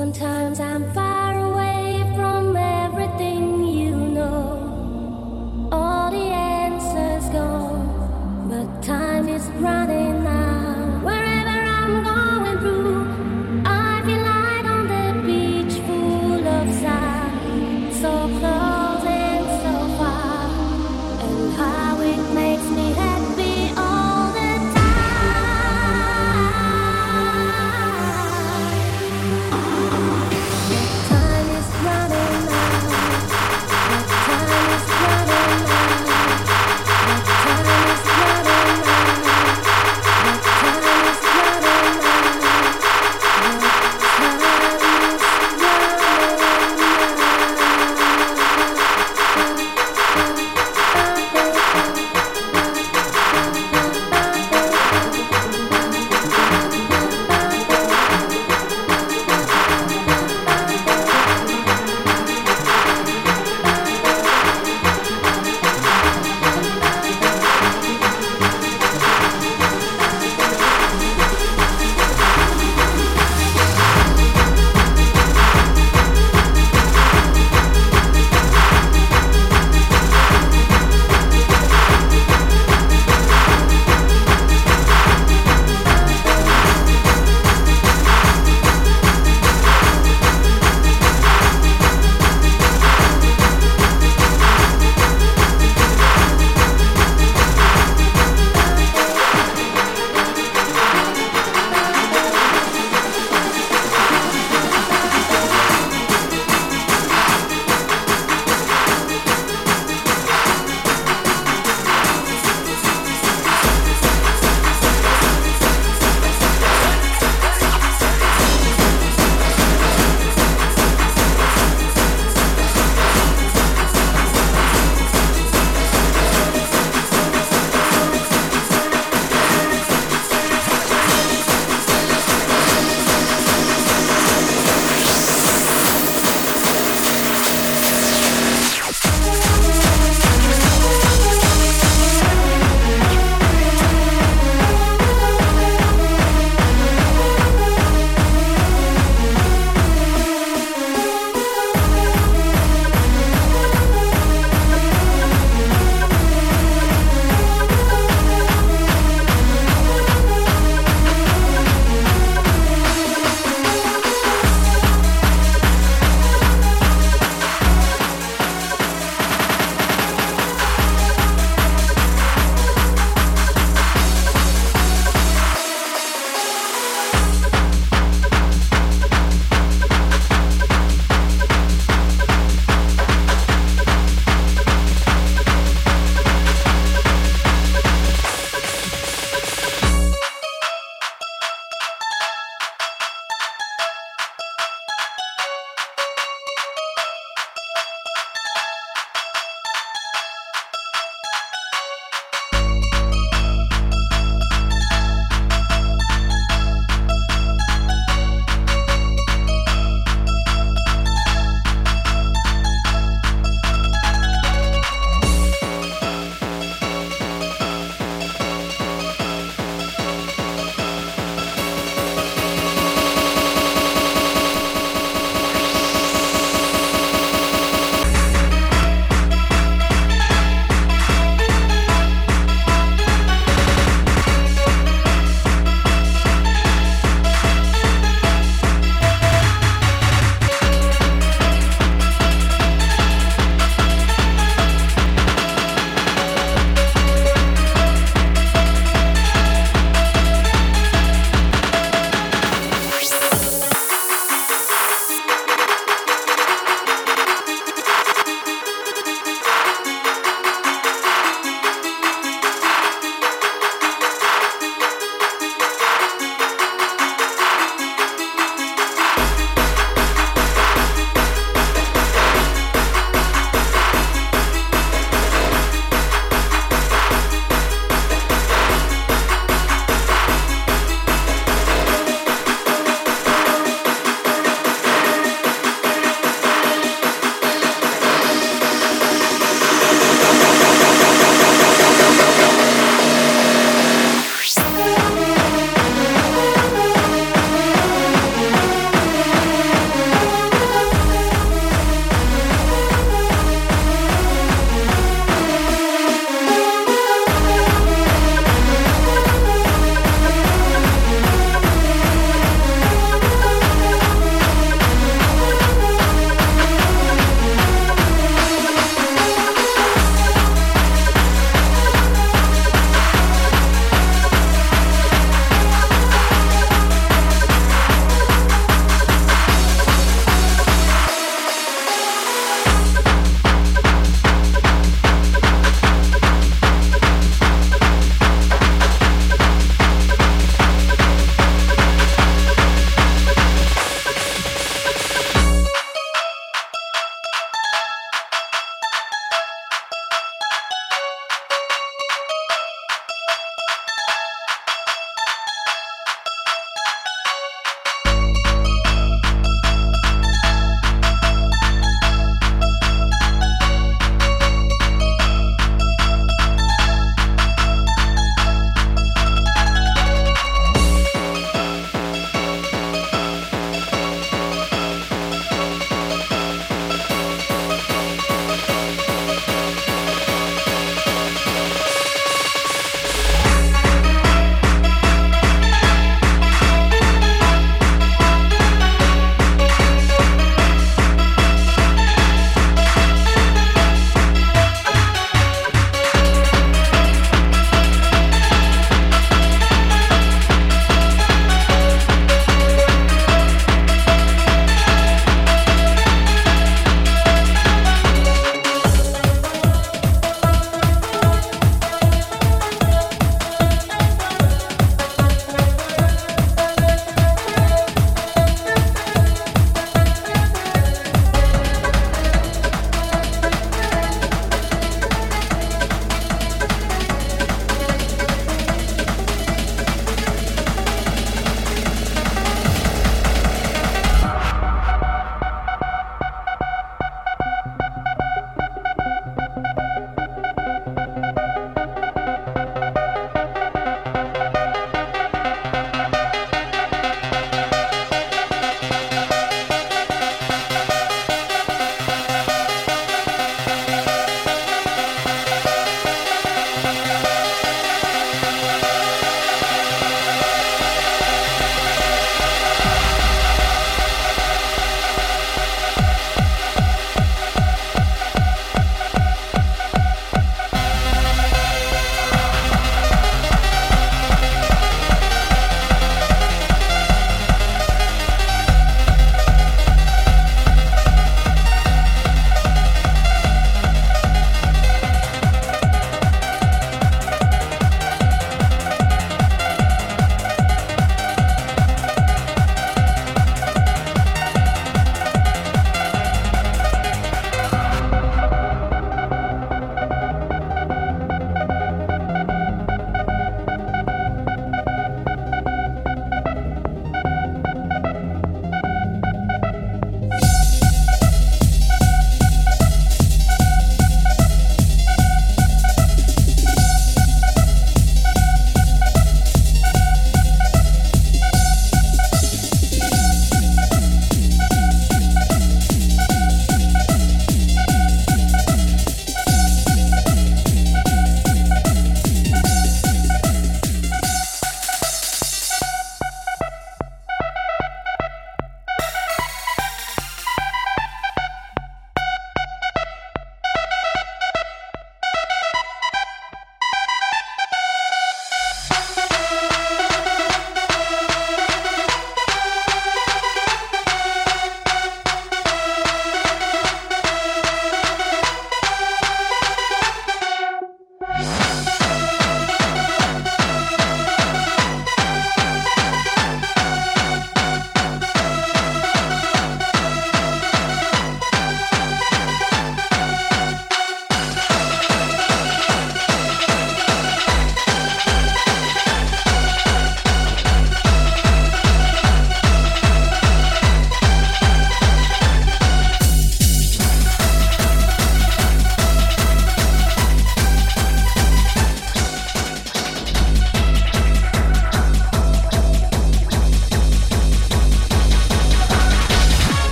Sometimes I'm far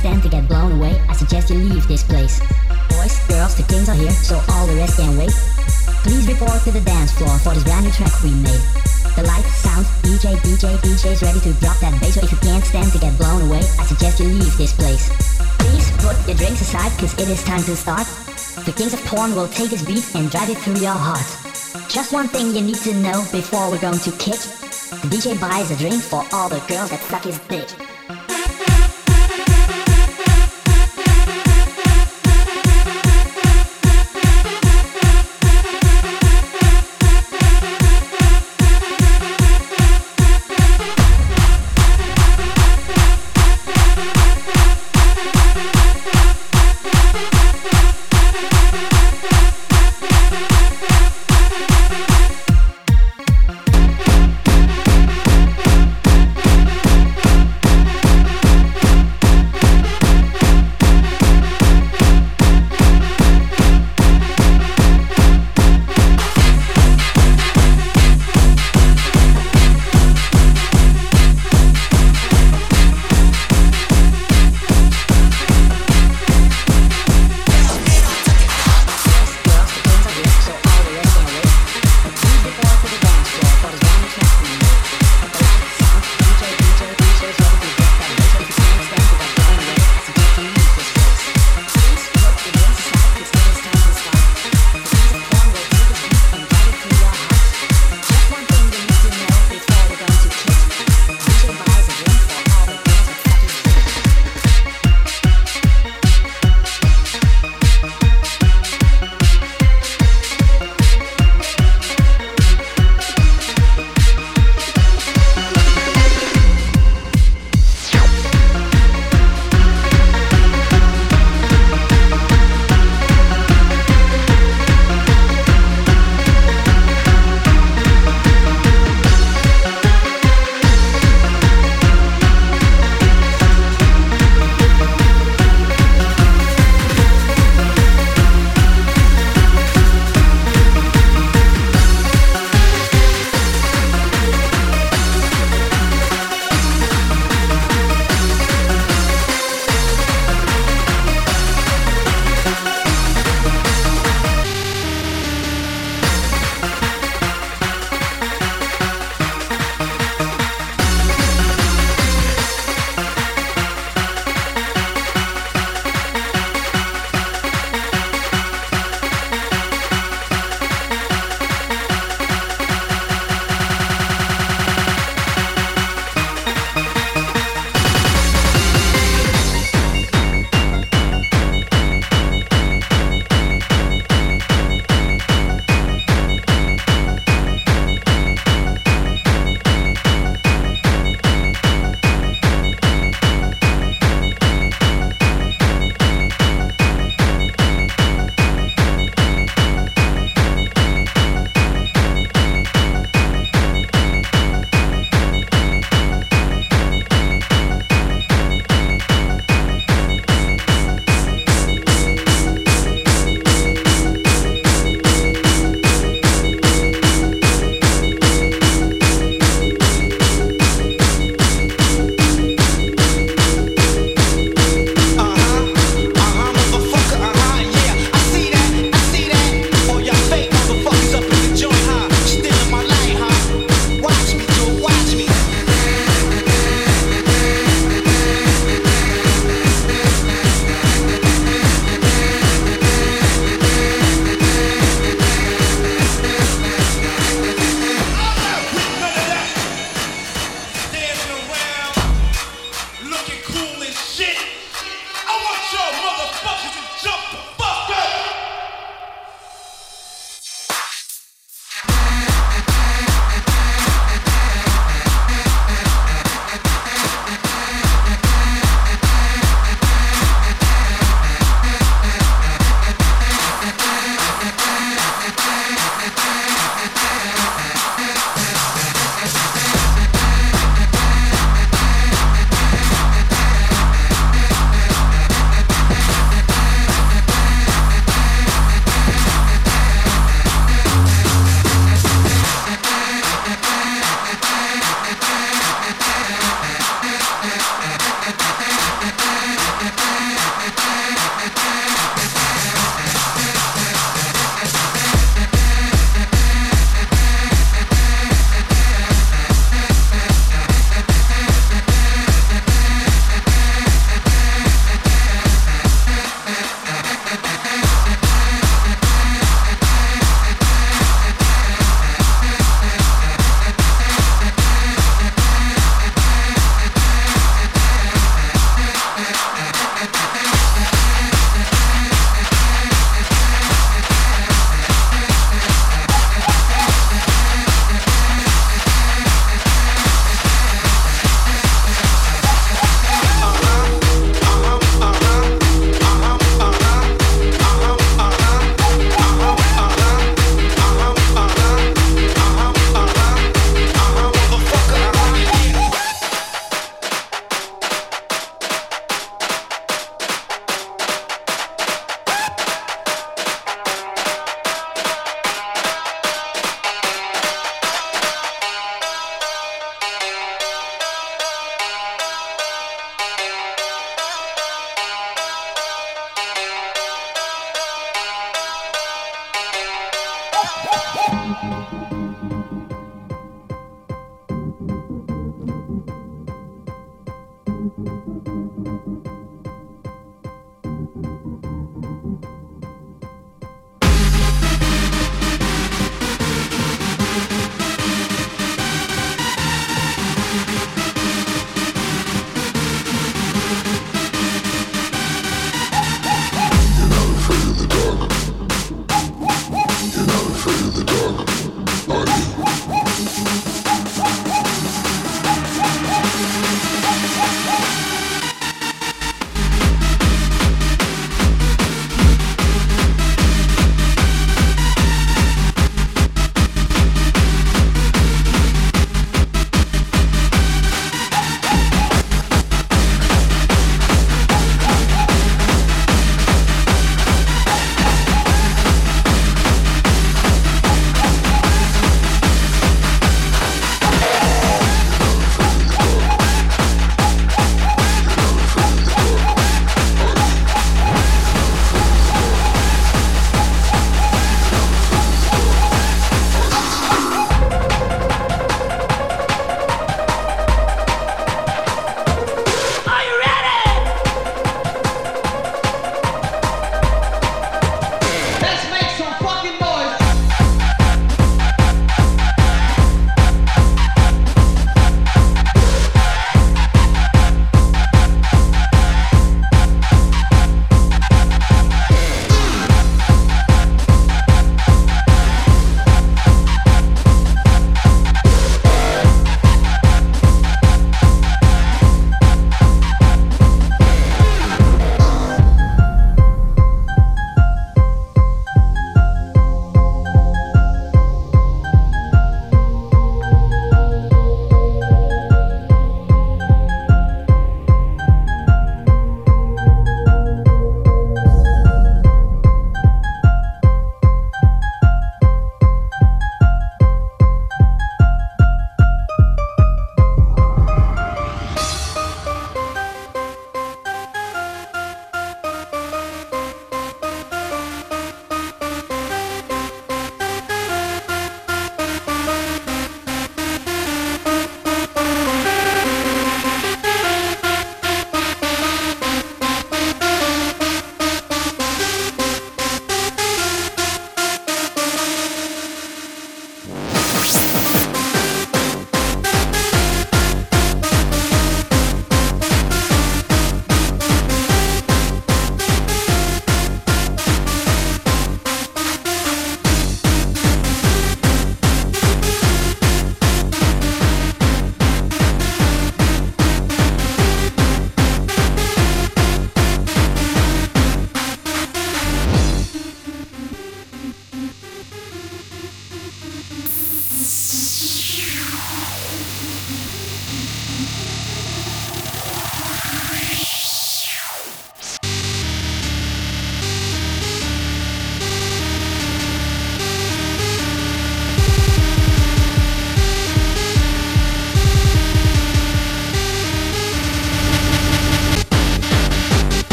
stand to get blown away, I suggest you leave this place. Boys, girls, the kings are here, so all the rest can wait. Please report to the dance floor for this brand new track we made. The lights, sound, DJ, DJ, DJ's ready to drop that bass. So if you can't stand to get blown away, I suggest you leave this place. Please put your drinks aside, cause it is time to start. The kings of porn will take this beat and drive it through your heart. Just one thing you need to know before we're going to kick. The DJ buys a drink for all the girls that suck his dick.